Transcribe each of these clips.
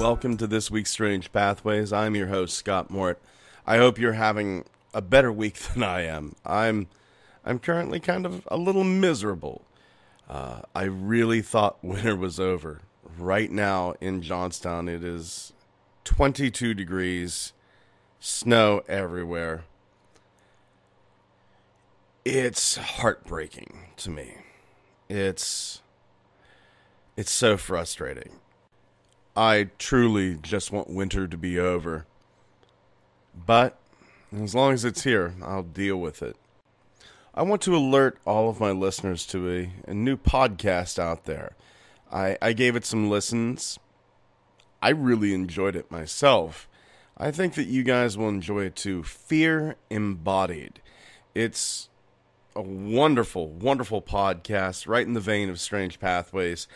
welcome to this week's Strange Pathways. I'm your host, Scott Mort. I hope you're having a better week than I am. I'm I'm currently kind of a little miserable. Uh, I really thought winter was over. Right now in Johnstown, it is 22 degrees, snow everywhere. It's heartbreaking to me. It's it's so frustrating. I truly just want winter to be over. But as long as it's here, I'll deal with it. I want to alert all of my listeners to a, a new podcast out there. I, I gave it some listens. I really enjoyed it myself. I think that you guys will enjoy it too. Fear Embodied. It's a wonderful, wonderful podcast, right in the vein of Strange Pathways.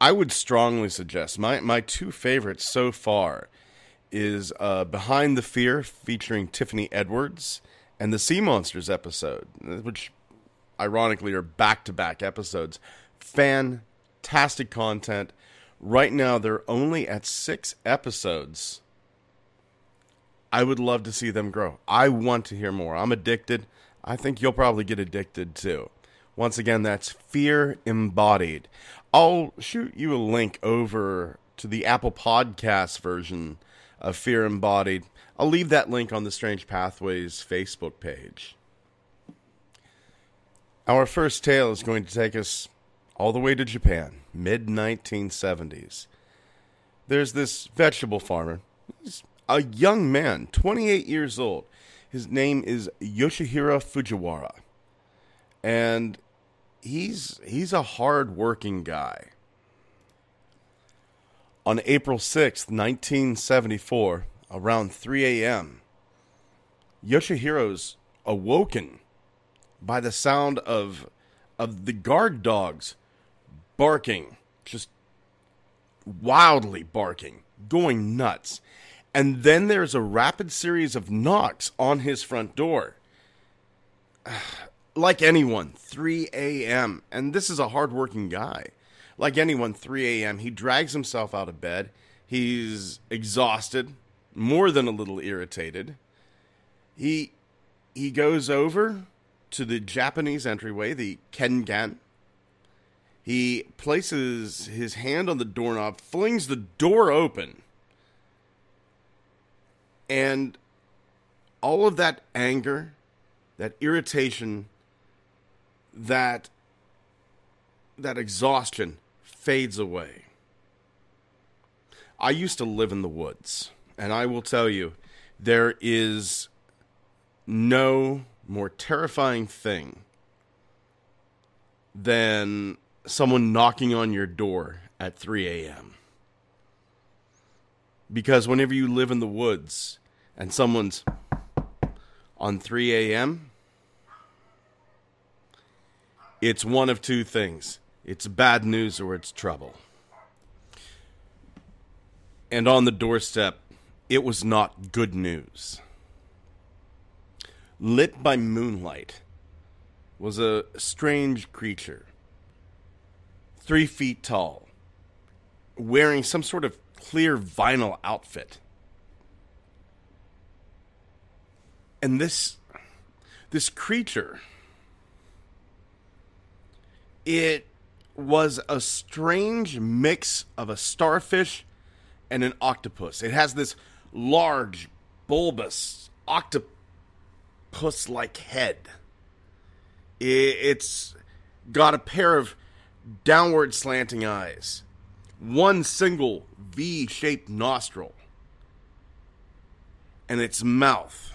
I would strongly suggest my my two favorites so far is uh, Behind the Fear featuring Tiffany Edwards and the Sea Monsters episode, which ironically are back to back episodes. Fantastic content. Right now, they're only at six episodes. I would love to see them grow. I want to hear more. I'm addicted. I think you'll probably get addicted too. Once again, that's Fear Embodied. I'll shoot you a link over to the Apple Podcast version of Fear Embodied. I'll leave that link on the Strange Pathways Facebook page. Our first tale is going to take us all the way to Japan, mid 1970s. There's this vegetable farmer. He's a young man, 28 years old. His name is Yoshihiro Fujiwara. And he's he's a hard-working guy. On April 6th, 1974, around 3 a.m., Yoshihiro's awoken by the sound of of the guard dogs barking, just wildly barking, going nuts. And then there's a rapid series of knocks on his front door. Like anyone, 3 a.m. And this is a hardworking guy. Like anyone, 3 a.m., he drags himself out of bed. He's exhausted, more than a little irritated. He he goes over to the Japanese entryway, the Kengan. He places his hand on the doorknob, flings the door open, and all of that anger, that irritation, that that exhaustion fades away. I used to live in the woods, and I will tell you, there is no more terrifying thing than someone knocking on your door at 3 a.m. Because whenever you live in the woods and someone's on 3 a.m., it's one of two things it's bad news or it's trouble. And on the doorstep, it was not good news. Lit by moonlight was a strange creature, three feet tall, wearing some sort of clear vinyl outfit. And this this creature it was a strange mix of a starfish and an octopus. It has this large, bulbous octopus like head. It's got a pair of downward slanting eyes, one single V shaped nostril, and its mouth.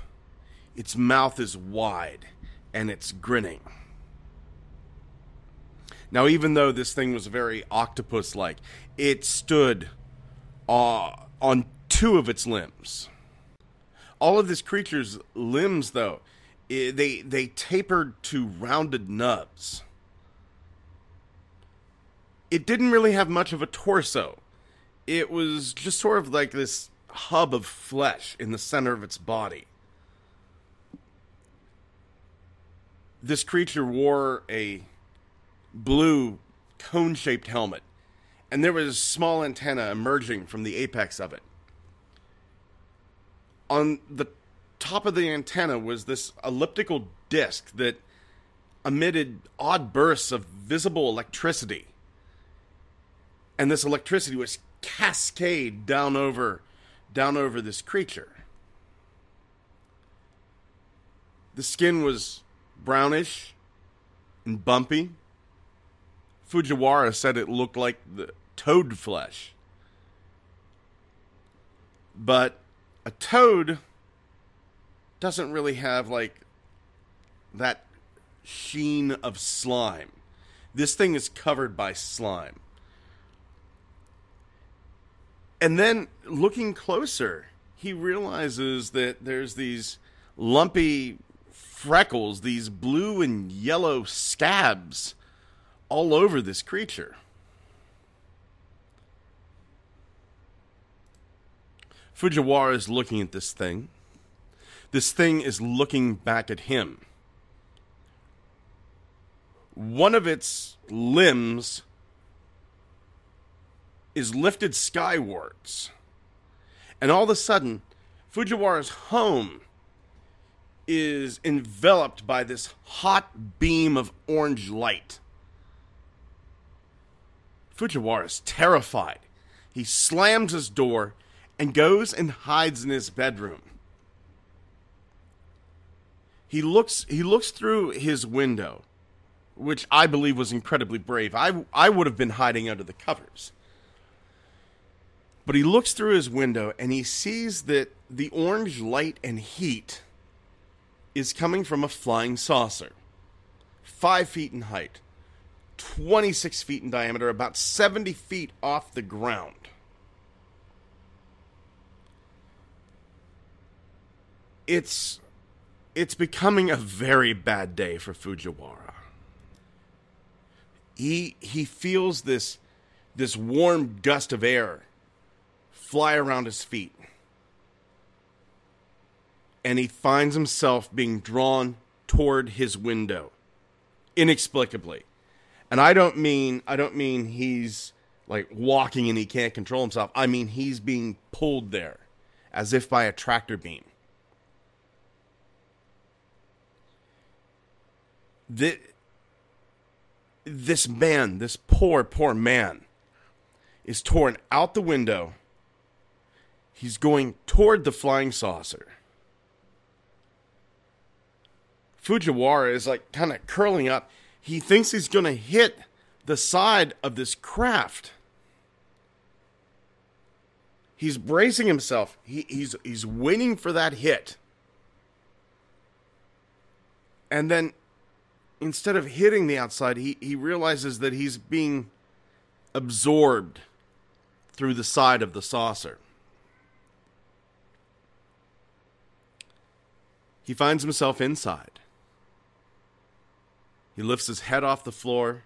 Its mouth is wide and it's grinning. Now, even though this thing was very octopus like, it stood uh, on two of its limbs. All of this creature's limbs, though, they, they tapered to rounded nubs. It didn't really have much of a torso. It was just sort of like this hub of flesh in the center of its body. This creature wore a blue cone shaped helmet and there was a small antenna emerging from the apex of it. On the top of the antenna was this elliptical disc that emitted odd bursts of visible electricity. And this electricity was cascade down over down over this creature. The skin was brownish and bumpy. Fujiwara said it looked like the toad flesh. But a toad doesn't really have like that sheen of slime. This thing is covered by slime. And then looking closer, he realizes that there's these lumpy freckles, these blue and yellow scabs all over this creature. Fujiwara is looking at this thing. This thing is looking back at him. One of its limbs is lifted skywards. And all of a sudden, Fujiwara's home is enveloped by this hot beam of orange light. Fujiwara is terrified. He slams his door and goes and hides in his bedroom. He looks he looks through his window, which I believe was incredibly brave. I I would have been hiding under the covers. But he looks through his window and he sees that the orange light and heat is coming from a flying saucer, five feet in height, 26 feet in diameter, about 70 feet off the ground. It's it's becoming a very bad day for Fujiwara. He he feels this this warm gust of air fly around his feet. And he finds himself being drawn toward his window inexplicably. And I don't mean I don't mean he's like walking and he can't control himself. I mean he's being pulled there as if by a tractor beam. The, this man, this poor, poor man, is torn out the window He's going toward the flying saucer. Fujiwara is like kind of curling up. He thinks he's going to hit the side of this craft. He's bracing himself. He, he's he's waiting for that hit. And then instead of hitting the outside, he, he realizes that he's being absorbed through the side of the saucer. He finds himself inside. He lifts his head off the floor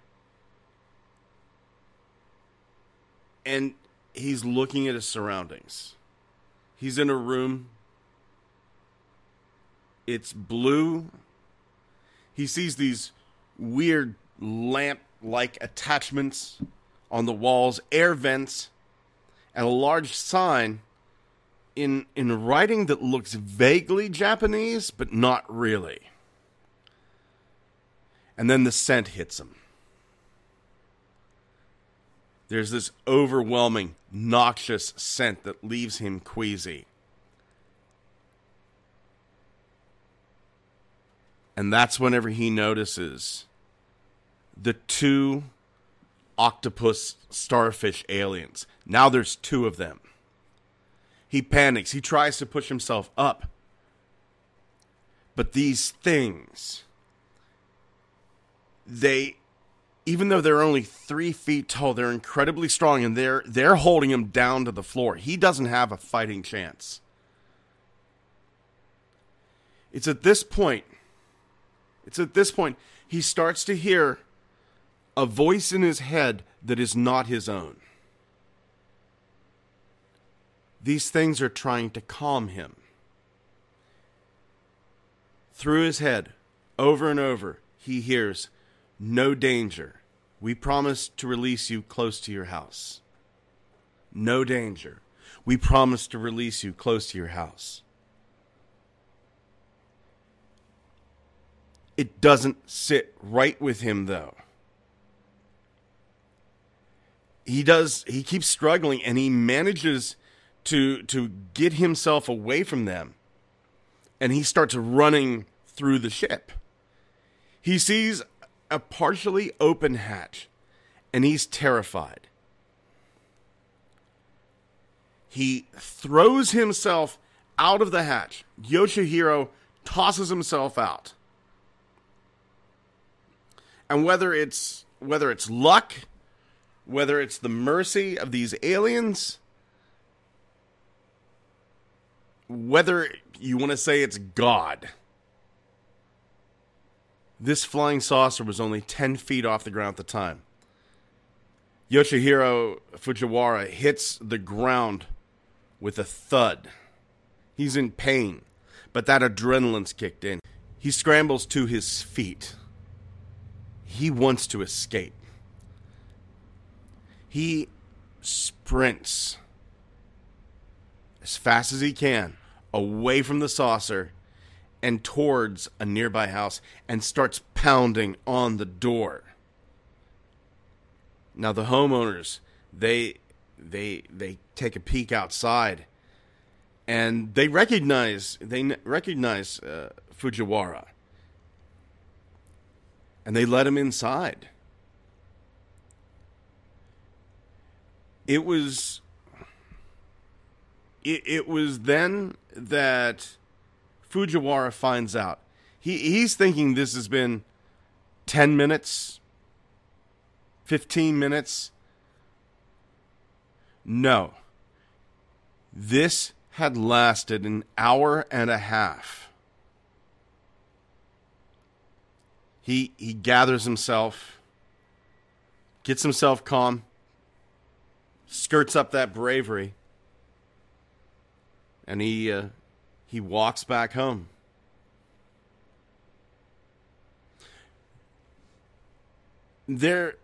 and he's looking at his surroundings. He's in a room. It's blue. He sees these weird lamp like attachments on the walls, air vents, and a large sign in in writing that looks vaguely Japanese, but not really. And then the scent hits him. There's this overwhelming, noxious scent that leaves him queasy. And that's whenever he notices the two octopus starfish aliens. Now there's two of them. He panics. He tries to push himself up. But these things, they, even though they're only three feet tall, they're incredibly strong and they're, they're holding him down to the floor. He doesn't have a fighting chance. It's at this point, it's at this point, he starts to hear a voice in his head that is not his own. These things are trying to calm him. Through his head, over and over, he hears, No danger, We promise to release you close to your house. No danger. We promise to release you close to your house. It doesn't sit right with him, though. He does, he keeps struggling and he manages to, to get himself away from them. And he starts running through the ship. He sees a partially open hatch and he's terrified. He throws himself out of the hatch. Yoshihiro tosses himself out. And whether it's whether it's luck, whether it's the mercy of these aliens, whether you want to say it's God, this flying saucer was only 10 feet off the ground at the time. Yoshihiro Fujiwara hits the ground with a thud. He's in pain, but that adrenaline's kicked in. He scrambles to his feet. He wants to escape. He sprints as fast as he can away from the saucer and towards a nearby house and starts pounding on the door. Now the homeowners, they they they take a peek outside and they recognize they recognize uh, Fujiwara and they let him inside. It was it, it was then that Fujiwara finds out. He he's thinking this has been 10 minutes, 15 minutes. No. This had lasted an hour and a half. He he gathers himself, gets himself calm, skirts up that bravery, and he uh, he walks back home. There,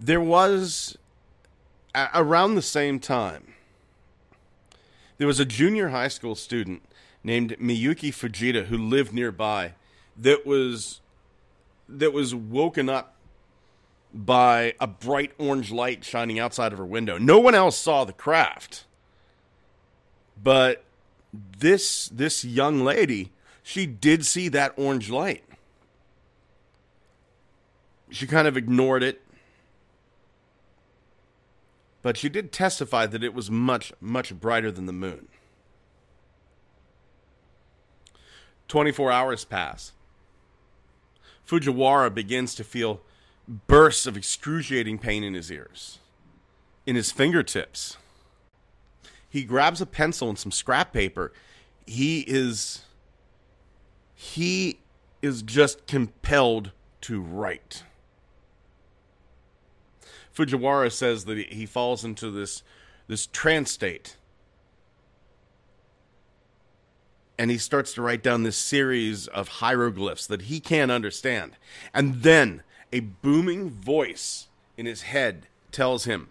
there was around the same time. There was a junior high school student named Miyuki Fujita who lived nearby that was that was woken up by a bright orange light shining outside of her window. No one else saw the craft. But this this young lady, she did see that orange light. She kind of ignored it. But she did testify that it was much, much brighter than the moon. 24 hours pass. Fujiwara begins to feel bursts of excruciating pain in his ears, in his fingertips. He grabs a pencil and some scrap paper. He is he is just compelled to write. Fujiwara says that he falls into this this trance state. And he starts to write down this series of hieroglyphs that he can't understand. And then a booming voice in his head tells him,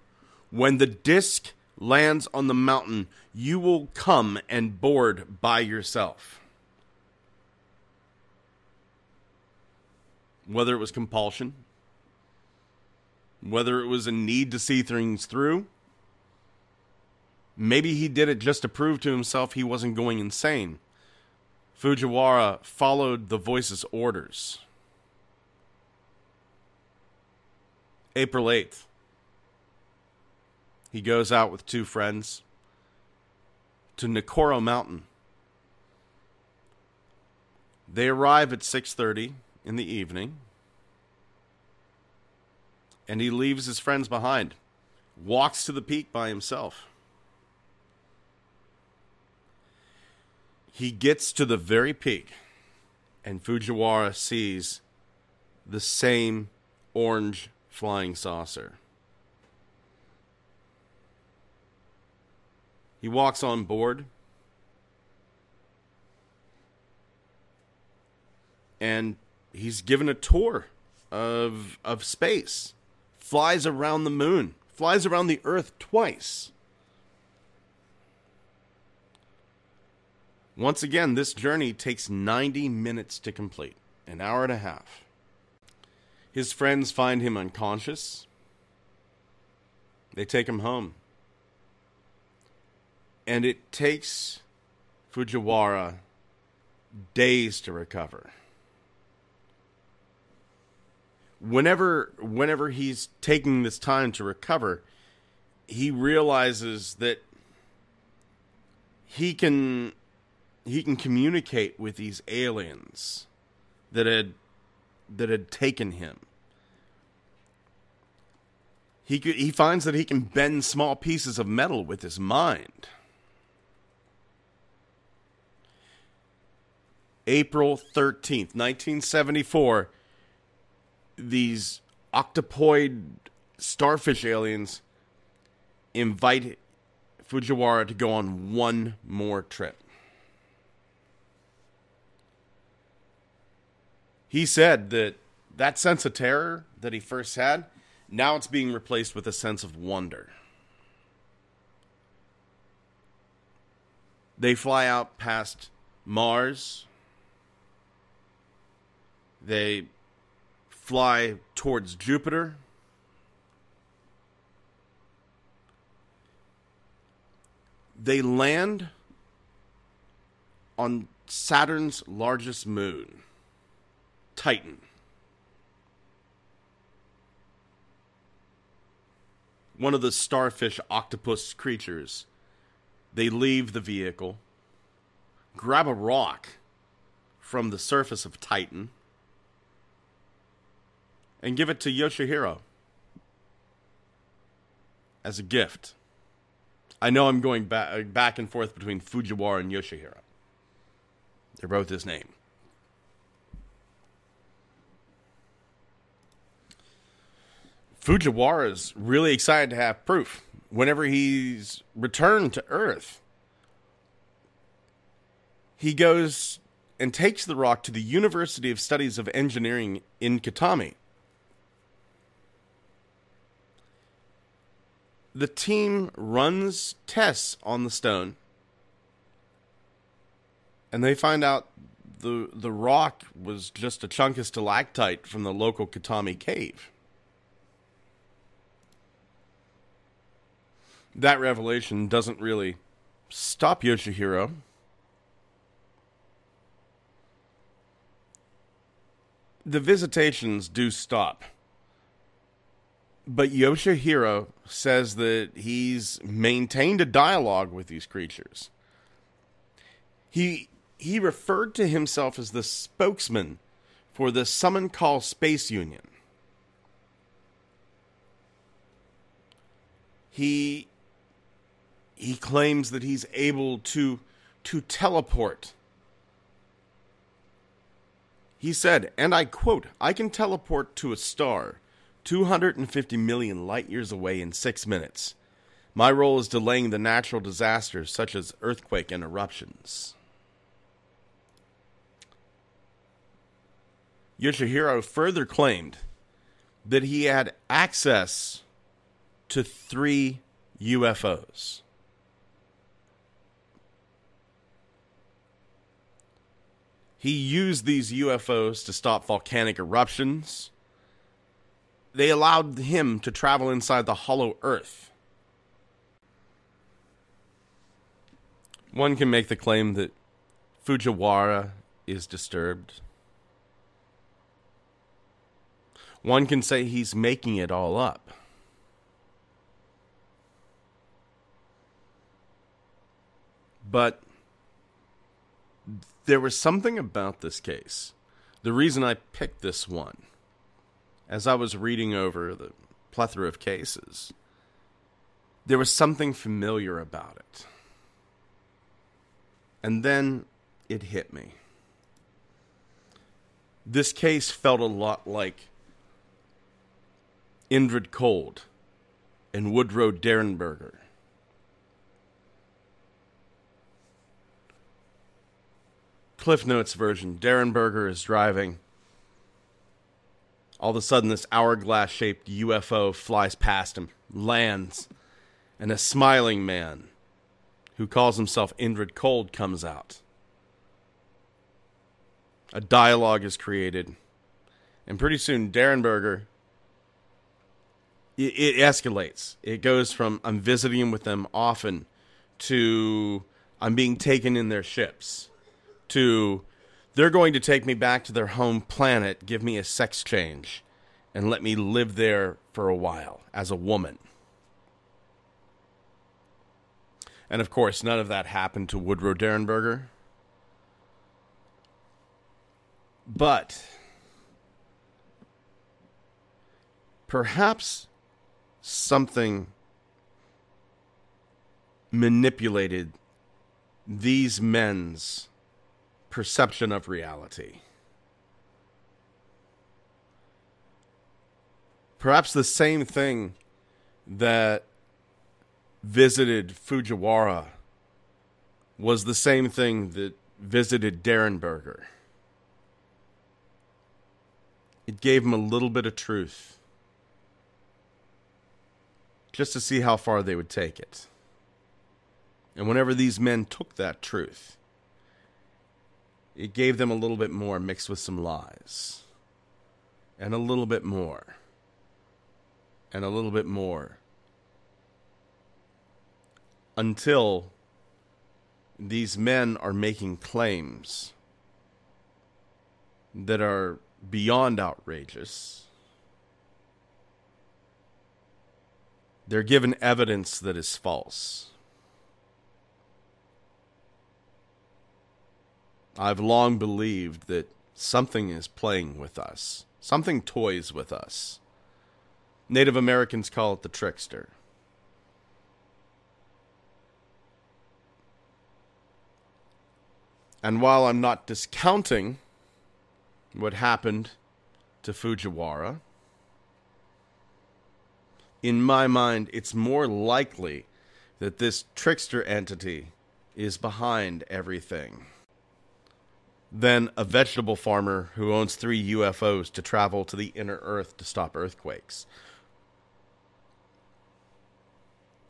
When the disc lands on the mountain, you will come and board by yourself. Whether it was compulsion, whether it was a need to see things through, maybe he did it just to prove to himself he wasn't going insane. Fujiwara followed the voice's orders. April 8th, he goes out with two friends to Nikoro Mountain. They arrive at 6:30 in the evening and he leaves his friends behind. Walks to the peak by himself. He gets to the very peak and Fujiwara sees the same orange flying saucer. He walks on board. And he's given a tour of of space, flies around the moon, flies around the earth twice. Once again, this journey takes 90 minutes to complete, an hour and a half. His friends find him unconscious. They take him home. And it takes Fujiwara days to recover. Whenever whenever he's taking this time to recover, he realizes that he can he can communicate with these aliens that had that had taken him. He could, he finds that he can bend small pieces of metal with his mind. April 13th, 1974, these octopoid starfish aliens invite Fujiwara to go on one more trip. He said that that sense of terror that he first had, now it's being replaced with a sense of wonder. They fly out past Mars. They fly towards Jupiter. They land on Saturn's largest moon, Titan. One of the starfish octopus creatures. They leave the vehicle, grab a rock from the surface of Titan, and give it to Yoshihiro as a gift. I know I'm going back back and forth between Fujiwara and Yoshihiro. They're both his name. Fujiwara is really excited to have proof. Whenever he's returned to Earth, he goes and takes the rock to the University of Studies of Engineering in Kitami. The team runs tests on the stone, and they find out the the rock was just a chunk of stalactite from the local Kitami cave. that revelation doesn't really stop Yoshihiro. The visitations do stop. But Yoshihiro says that he's maintained a dialogue with these creatures. He he referred to himself as the spokesman for the Summon Call Space Union. He he claims that he's able to to teleport. He said, and I quote, I can teleport to a star 250 million light years away in six minutes. My role is delaying the natural disasters such as earthquake and eruptions. Yoshihiro further claimed that he had access to three UFOs. He used these UFOs to stop volcanic eruptions. They allowed him to travel inside the hollow earth. One can make the claim that Fujiwara is disturbed. One can say he's making it all up. But there was something about this case. The reason I picked this one, as I was reading over the plethora of cases, there was something familiar about it. And then it hit me. This case felt a lot like Indrid Cold and Woodrow Derenberger Cliff Notes version. Derenberger is driving All of a sudden, this hourglass shaped UFO flies past him, lands, and a smiling man who calls himself Indrid Cold comes out. A dialogue is created, and pretty soon, Derenberger. It, it escalates. It goes from I'm visiting with them often to I'm being taken in their ships to they're going to take me back to their home planet, give me a sex change, and let me live there for a while as a woman. And of course, none of that happened to Woodrow Derenberger. But perhaps something manipulated these men's perception of reality. Perhaps the same thing that visited Fujiwara was the same thing that visited Derenberger. It gave him a little bit of truth just to see how far they would take it. And whenever these men took that truth, it gave them a little bit more mixed with some lies. And a little bit more. And a little bit more. Until these men are making claims that are beyond outrageous. They're given evidence that is false. I've long believed that something is playing with us, something toys with us. Native Americans call it the trickster. And while I'm not discounting what happened to Fujiwara, in my mind, it's more likely that this trickster entity is behind everything than a vegetable farmer who owns three UFOs to travel to the inner earth to stop earthquakes.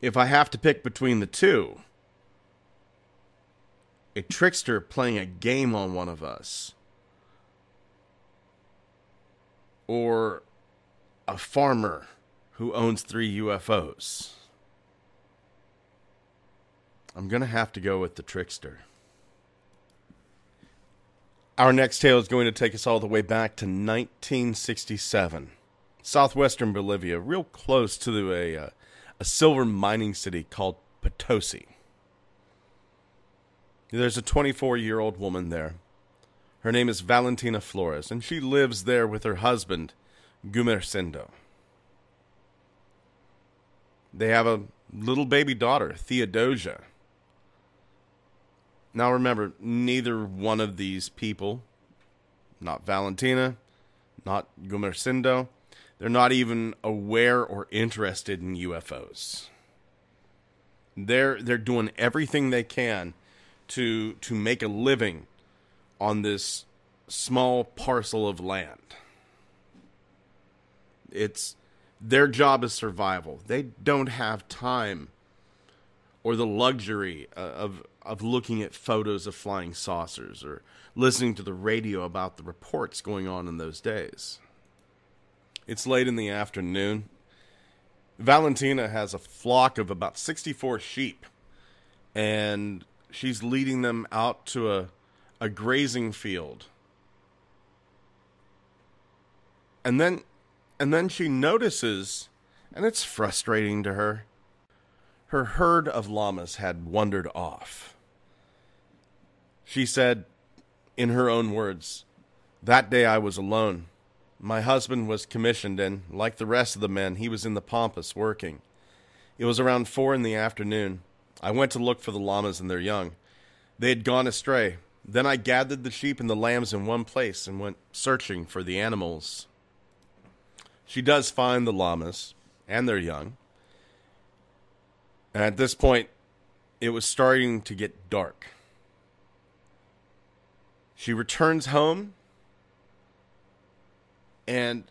If I have to pick between the two, a trickster playing a game on one of us, or a farmer who owns three UFOs, I'm going to have to go with the trickster. Our next tale is going to take us all the way back to 1967. Southwestern Bolivia, real close to a, uh, a silver mining city called Potosi. There's a 24 year old woman there. Her name is Valentina Flores, and she lives there with her husband, Gumercindo. They have a little baby daughter, Theodosia. Now remember, neither one of these people, not Valentina, not Gumercindo, they're not even aware or interested in UFOs. They're they're doing everything they can to to make a living on this small parcel of land. It's their job is survival. They don't have time or the luxury uh, of of looking at photos of flying saucers or listening to the radio about the reports going on in those days. It's late in the afternoon. Valentina has a flock of about 64 sheep, and she's leading them out to a, a grazing field. And then and then she notices, and it's frustrating to her, her herd of llamas had wandered off. She said, in her own words, That day I was alone. My husband was commissioned, and, like the rest of the men, he was in the Pampas working. It was around four in the afternoon. I went to look for the llamas and their young. They had gone astray. Then I gathered the sheep and the lambs in one place and went searching for the animals. She does find the llamas and their young. And at this point, it was starting to get dark. She returns home and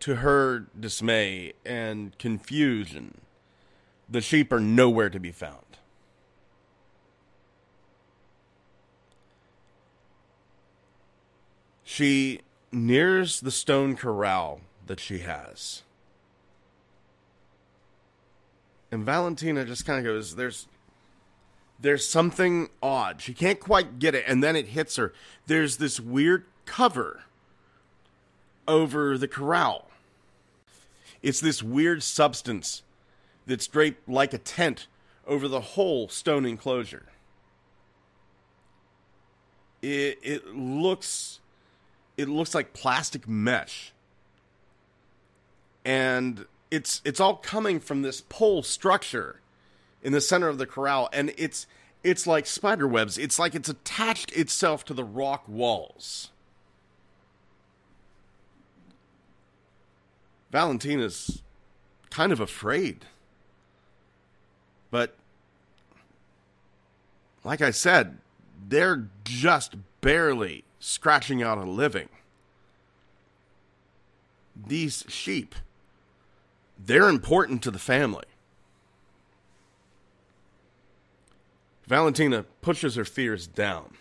to her dismay and confusion, the sheep are nowhere to be found. She nears the stone corral that she has. And Valentina just kind of goes, There's there's something odd. She can't quite get it, and then it hits her. There's this weird cover over the corral. It's this weird substance that's draped like a tent over the whole stone enclosure. It it looks it looks like plastic mesh. And it's it's all coming from this pole structure in the center of the corral and it's it's like spider webs. It's like it's attached itself to the rock walls. Valentina's kind of afraid. But like I said, they're just barely scratching out a living. These sheep, they're important to the family. Valentina pushes her fears down.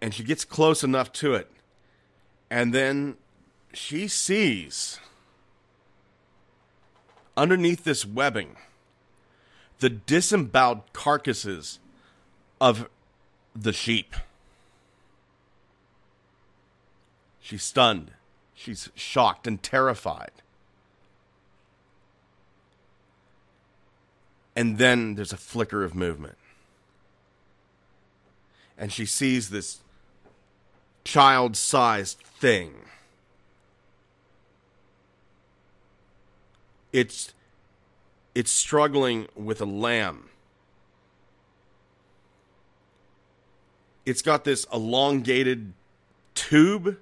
And she gets close enough to it. And then she sees underneath this webbing the disemboweled carcasses of the sheep. She's stunned. She's shocked and terrified. And then there's a flicker of movement. And she sees this child sized thing. It's it's struggling with a lamb. It's got this elongated tube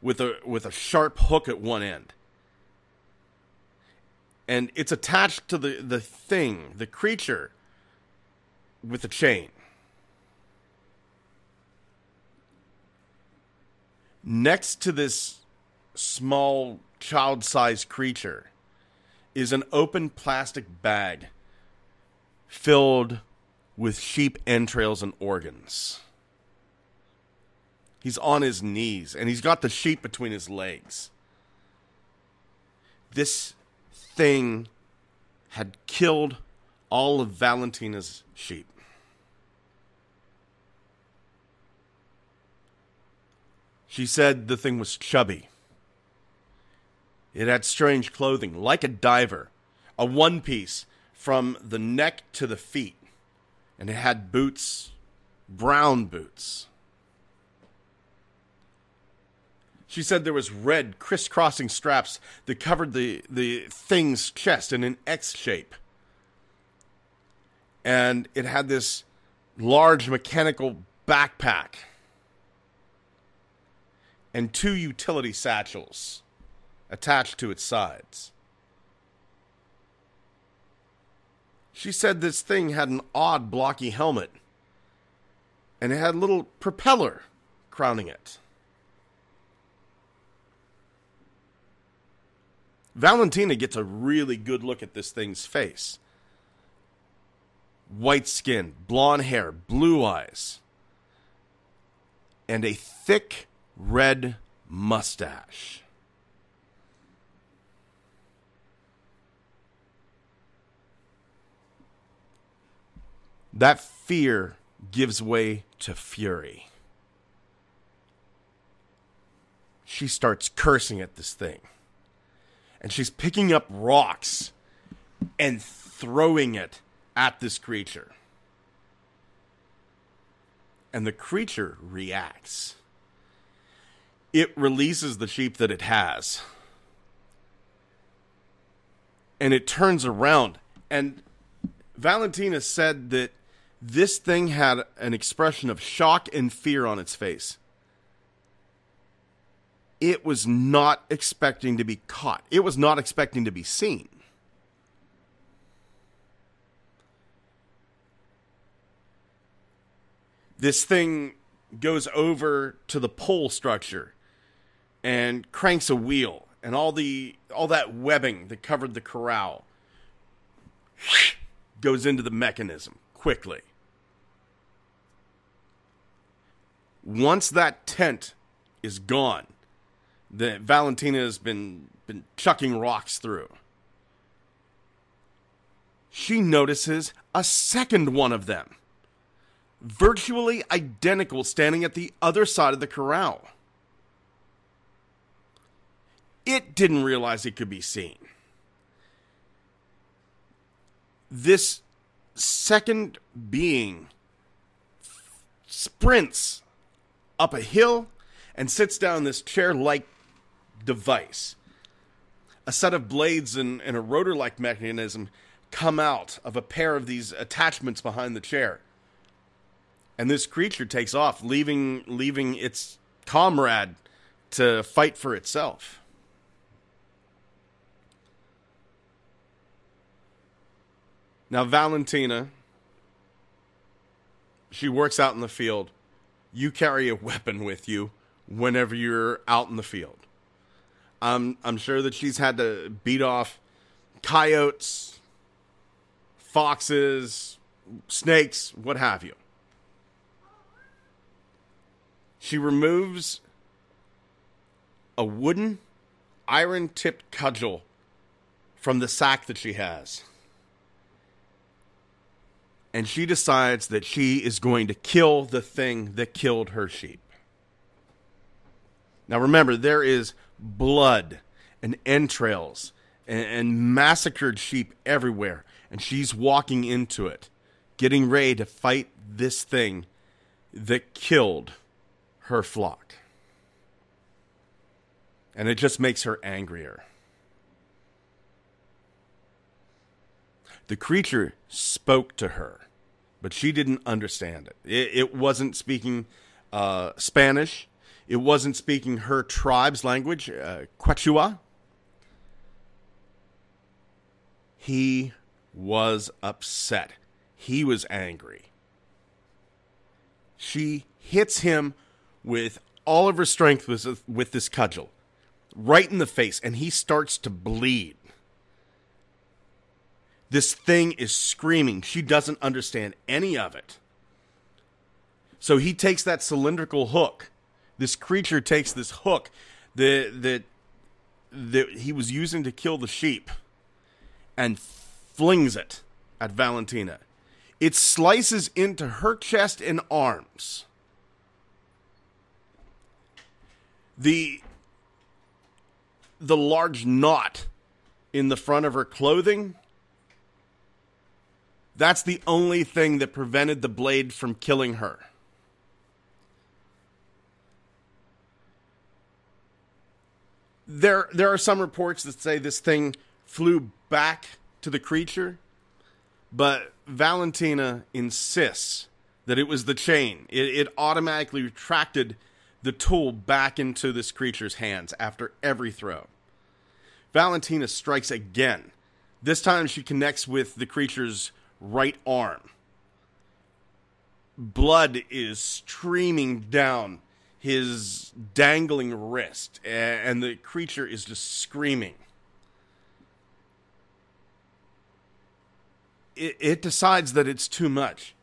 with a with a sharp hook at one end and it's attached to the, the thing, the creature, with a chain. Next to this small child sized creature is an open plastic bag filled with sheep entrails and organs. He's on his knees and he's got the sheep between his legs. This thing had killed all of Valentina's sheep. She said the thing was chubby. It had strange clothing, like a diver, a one piece from the neck to the feet, and it had boots, brown boots. She said there was red crisscrossing straps that covered the, the thing's chest in an X shape. And it had this large mechanical backpack and two utility satchels attached to its sides. She said this thing had an odd blocky helmet and it had a little propeller crowning it. Valentina gets a really good look at this thing's face. White skin, blonde hair, blue eyes, and a thick red mustache. That fear gives way to fury. She starts cursing at this thing and she's picking up rocks and throwing it at this creature. And the creature reacts. It releases the sheep that it has. And it turns around. And Valentina said that this thing had an expression of shock and fear on its face it was not expecting to be caught. It was not expecting to be seen. This thing goes over to the pole structure and cranks a wheel and all the all that webbing that covered the corral goes into the mechanism quickly. Once that tent is gone, that Valentina has been been chucking rocks through. She notices a second one of them, virtually identical, standing at the other side of the corral. It didn't realize it could be seen. This second being sprints up a hill and sits down in this chair like device. A set of blades and, and a rotor like mechanism come out of a pair of these attachments behind the chair. And this creature takes off, leaving leaving its comrade to fight for itself. Now, Valentina, she works out in the field. You carry a weapon with you whenever you're out in the field. I'm, I'm sure that she's had to beat off coyotes, foxes, snakes, what have you. She removes a wooden, iron tipped cudgel from the sack that she has and she decides that she is going to kill the thing that killed her sheep. Now remember, there is blood and entrails and, and, massacred sheep everywhere, and she's walking into it, getting ready to fight this thing that killed her flock. And it just makes her angrier. The creature spoke to her, but she didn't understand it. It, it wasn't speaking uh, Spanish. It wasn't speaking her tribe's language, uh, Quechua. He was upset. He was angry. She hits him with all of her strength with, with this cudgel, right in the face, and he starts to bleed. This thing is screaming. She doesn't understand any of it. So he takes that cylindrical hook. This creature takes this hook that that that he was using to kill the sheep and flings it at Valentina. It slices into her chest and arms. The the large knot in the front of her clothing that's the only thing that prevented the blade from killing her. There, there are some reports that say this thing flew back to the creature, but Valentina insists that it was the chain. It, it automatically retracted the tool back into this creature's hands after every throw. Valentina strikes again. This time she connects with the creature's right arm. Blood is streaming down his dangling wrist, and the creature is just screaming. It, it decides that it's too much.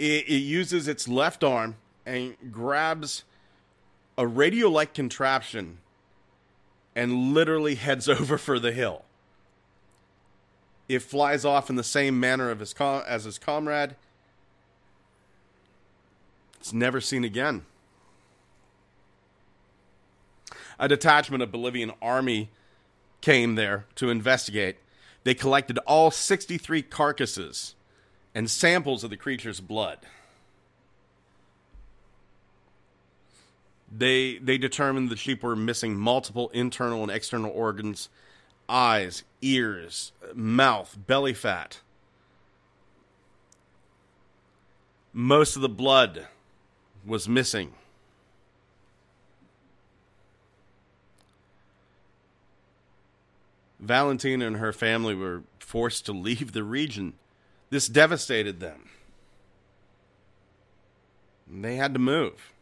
It, it uses its left arm and grabs a radio like contraption and literally heads over for the hill. It flies off in the same manner of his com- as his comrade. It's never seen again. A detachment of Bolivian army came there to investigate. They collected all 63 carcasses and samples of the creature's blood. They they determined the sheep were missing multiple internal and external organs eyes, ears, mouth, belly fat. Most of the blood was missing. Valentina and her family were forced to leave the region. This devastated them. They had to move.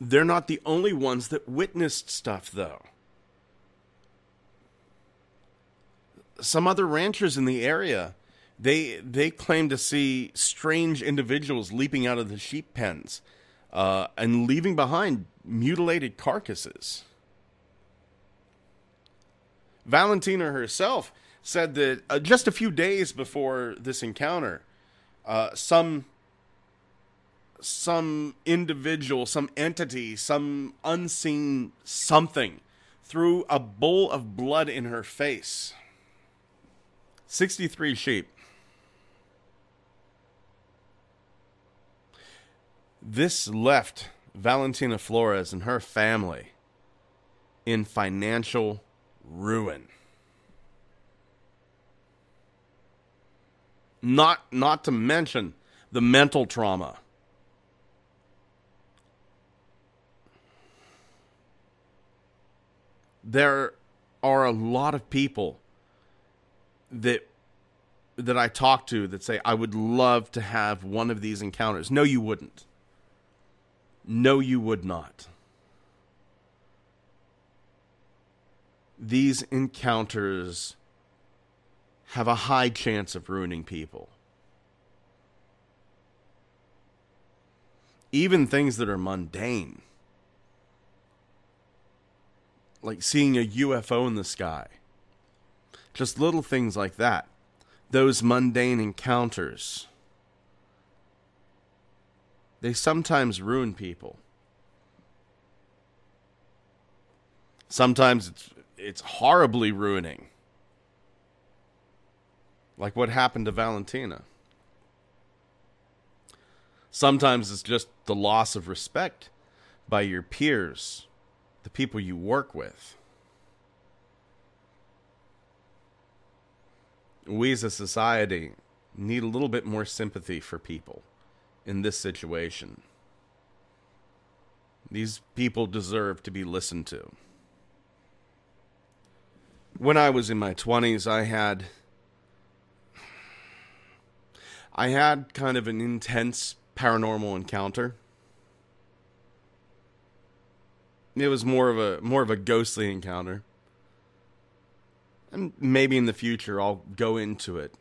They're not the only ones that witnessed stuff, though. Some other ranchers in the area, they they claim to see strange individuals leaping out of the sheep pens uh, and leaving behind mutilated carcasses. Valentina herself said that uh, just a few days before this encounter, uh, some some individual, some entity, some unseen something threw a bowl of blood in her face. 63 sheep. This left Valentina Flores and her family in financial ruin. Not not to mention the mental trauma there are a lot of people that that I talk to that say I would love to have one of these encounters. No, you wouldn't. No, you would not. These encounters have a high chance of ruining people. Even things that are mundane like seeing a UFO in the sky. Just little things like that. Those mundane encounters. They sometimes ruin people. Sometimes it's it's horribly ruining. Like what happened to Valentina. Sometimes it's just the loss of respect by your peers the people you work with. We as a society need a little bit more sympathy for people in this situation. These people deserve to be listened to. When I was in my 20s, I had I had kind of an intense paranormal encounter. It was more of a more of a ghostly encounter. And maybe in the future I'll go into it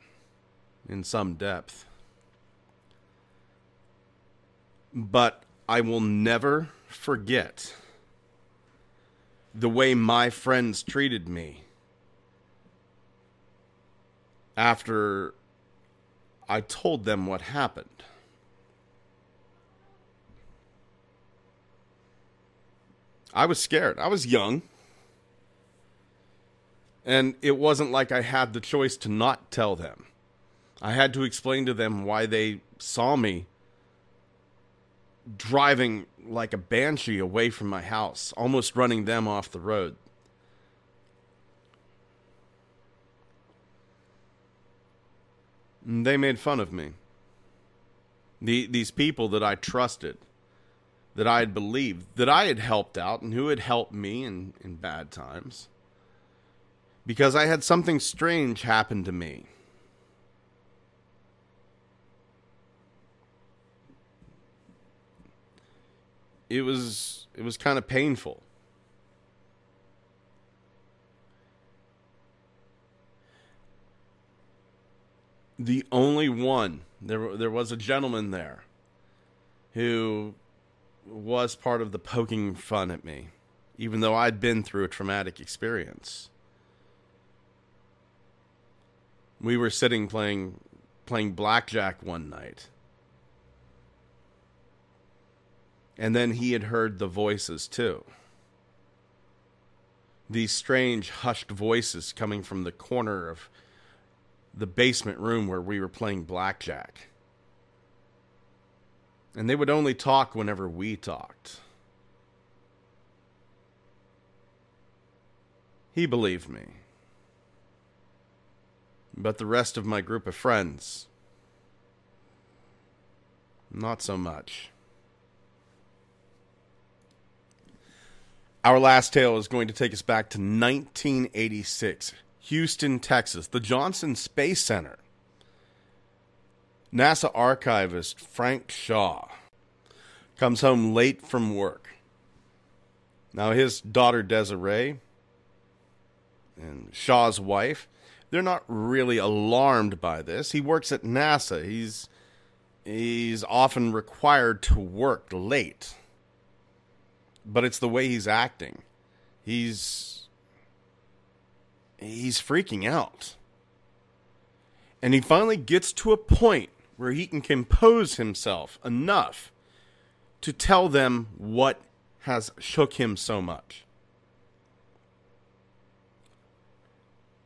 in some depth. But I will never forget the way my friends treated me after I told them what happened. I was scared. I was young. And it wasn't like I had the choice to not tell them. I had to explain to them why they saw me driving like a banshee away from my house, almost running them off the road. Mm, they made fun of me. The, these people that I trusted that I had believed, that I had helped out, and who had helped me in, in bad times. Because I had something strange happen to me. It was it was kind of painful. The only one there there was a gentleman there who was part of the poking fun at me, even though I'd been through a traumatic experience. We were sitting playing playing blackjack one night. And then he had heard the voices too. These strange hushed voices coming from the corner of the basement room where we were playing blackjack. And they would only talk whenever we talked. He believed me. But the rest of my group of friends, not so much. Our last tale is going to take us back to 1986, Houston, Texas, the Johnson Space Center. NASA archivist Frank Shaw comes home late from work Now, his daughter Desiree and Shaw's wife, they're not really alarmed by this. He works at NASA. He's he's often required to work late. But it's the way he's acting. He's he's freaking out. And he finally gets to a point where he can compose himself enough to tell them what has shook him so much.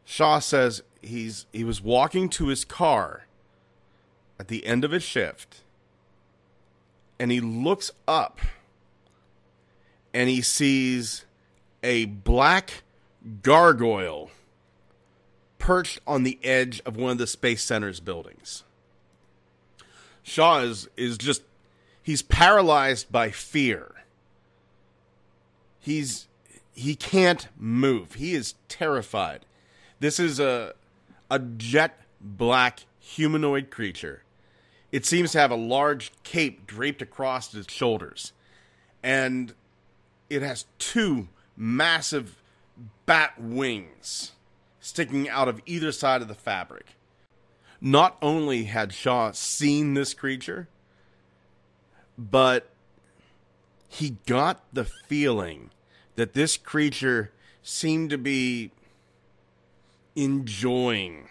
Shaw says he's he was walking to his car at the end of his shift and he looks up and he sees a black gargoyle perched on the edge of one of the Space Center's buildings. Shaw is, is just, he's paralyzed by fear. He's, he can't move. He is terrified. This is a, a jet black humanoid creature. It seems to have a large cape draped across its shoulders. And it has two massive bat wings sticking out of either side of the fabric. Not only had Shaw seen this creature, but he got the feeling that this creature seemed to be enjoying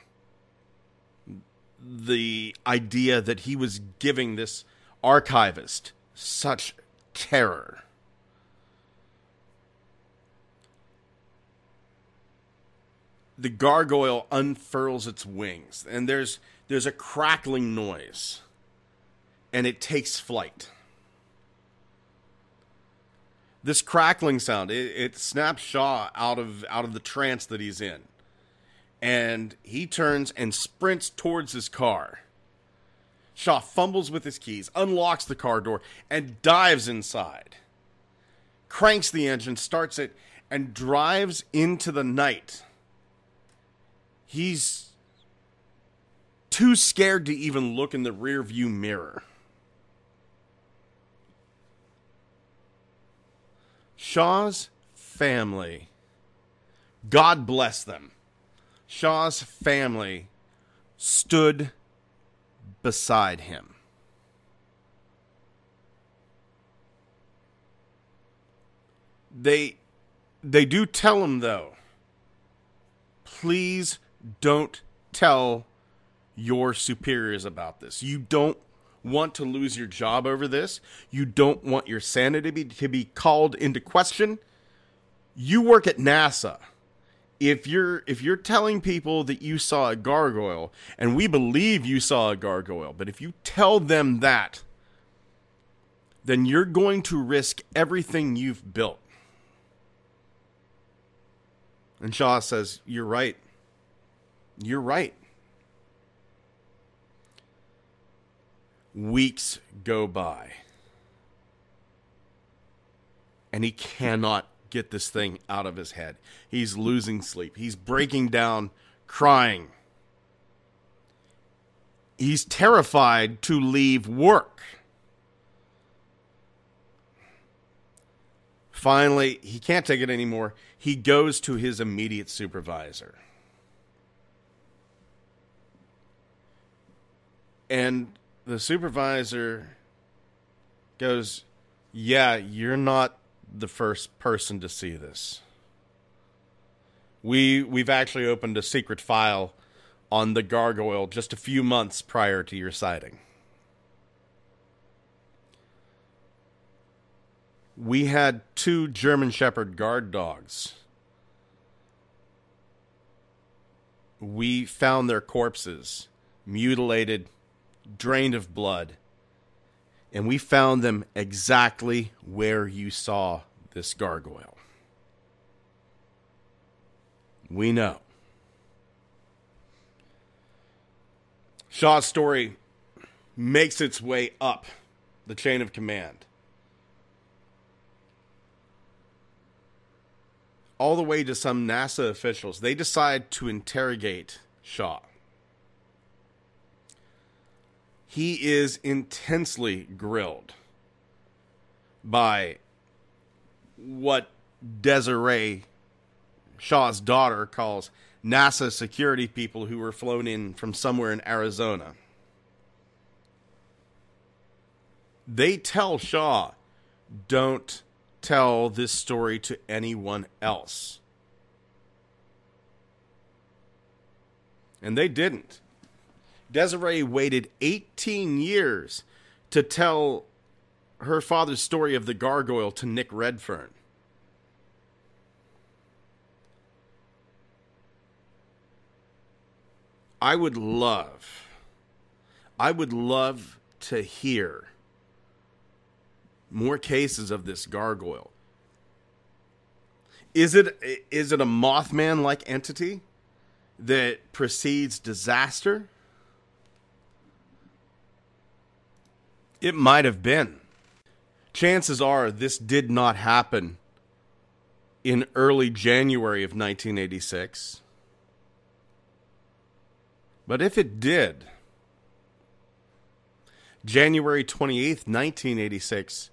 the idea that he was giving this archivist such terror. The gargoyle unfurls its wings and there's there's a crackling noise and it takes flight. This crackling sound it, it, snaps shaw out of out of the trance that he's in and he turns and sprints towards his car. Shaw fumbles with his keys unlocks the car door and dives inside. Cranks the engine starts it and drives into the night he's too scared to even look in the rear view mirror. Shaw's family, God bless them, Shaw's family stood beside him. They they do tell him though, please don't tell your superiors about this. You don't want to lose your job over this. You don't want your sanity to be, called into question. You work at NASA. If you're if you're telling people that you saw a gargoyle and we believe you saw a gargoyle, but if you tell them that then you're going to risk everything you've built. And Shaw says, "You're right. You're right. Weeks go by. And he cannot get this thing out of his head. He's losing sleep. He's breaking down, crying. He's terrified to leave work. Finally, he can't take it anymore. He goes to his immediate supervisor. And the supervisor goes, Yeah, you're not the first person to see this. We we've actually opened a secret file on the gargoyle just a few months prior to your sighting. We had two German Shepherd guard dogs. We found their corpses mutilated drained of blood. And we found them exactly where you saw this gargoyle. We know. Shaw's story makes its way up the chain of command. All the way to some NASA officials. They decide to interrogate Shaw he is intensely grilled by what Desiree Shaw's daughter calls NASA security people who were flown in from somewhere in Arizona. They tell Shaw, don't tell this story to anyone else. And they didn't. Desiree waited 18 years to tell her father's story of the gargoyle to Nick Redfern. I would love, I would love to hear more cases of this gargoyle. Is it is it a Mothman like entity that precedes disaster? It might have been. Chances are this did not happen in early January of 1986. But if it did, January 28th, 1986,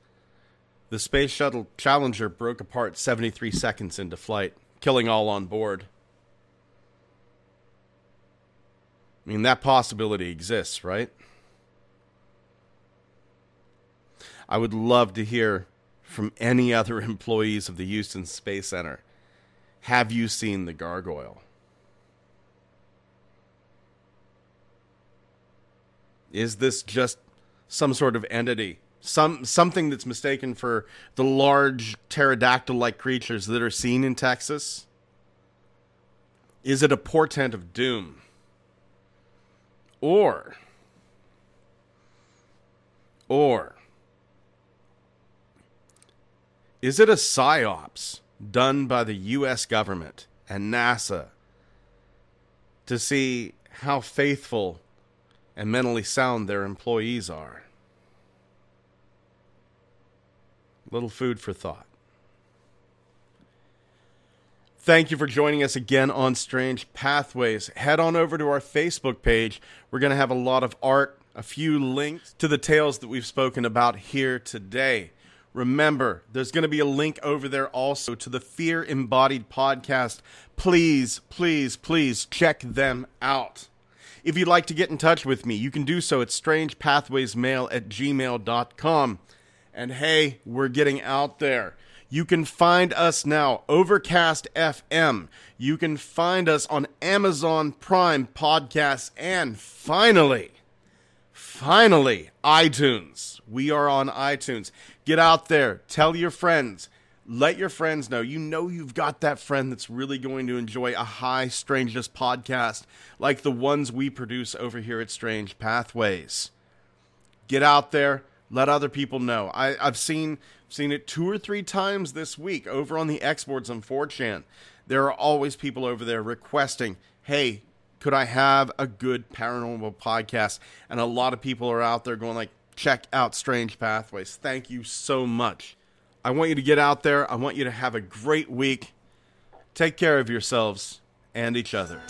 the Space Shuttle Challenger broke apart 73 seconds into flight, killing all on board. I mean, that possibility exists, right? I would love to hear from any other employees of the Houston Space Center. Have you seen the gargoyle? Is this just some sort of entity? Some something that's mistaken for the large pterodactyl-like creatures that are seen in Texas? Is it a portent of doom? Or or is it a psyops done by the US government and NASA to see how faithful and mentally sound their employees are. Little food for thought. Thank you for joining us again on Strange Pathways. Head on over to our Facebook page. We're going to have a lot of art, a few links to the tales that we've spoken about here today. Remember, there's going to be a link over there also to the Fear Embodied podcast. Please, please, please check them out. If you'd like to get in touch with me, you can do so at strangepathwaysmail at gmail.com. And hey, we're getting out there. You can find us now, Overcast FM. You can find us on Amazon Prime Podcasts. And finally, finally, iTunes. We are on iTunes. Get out there, tell your friends let your friends know. You know you've got that friend that's really going to enjoy a high strangeness podcast like the ones we produce over here at Strange Pathways. Get out there, let other people know. I, have seen seen it two or three times this week over on the exports on 4chan. There are always people over there requesting, hey, could I have a good paranormal podcast? And a lot of people are out there going like, check out Strange Pathways. Thank you so much. I want you to get out there. I want you to have a great week. Take care of yourselves and each other.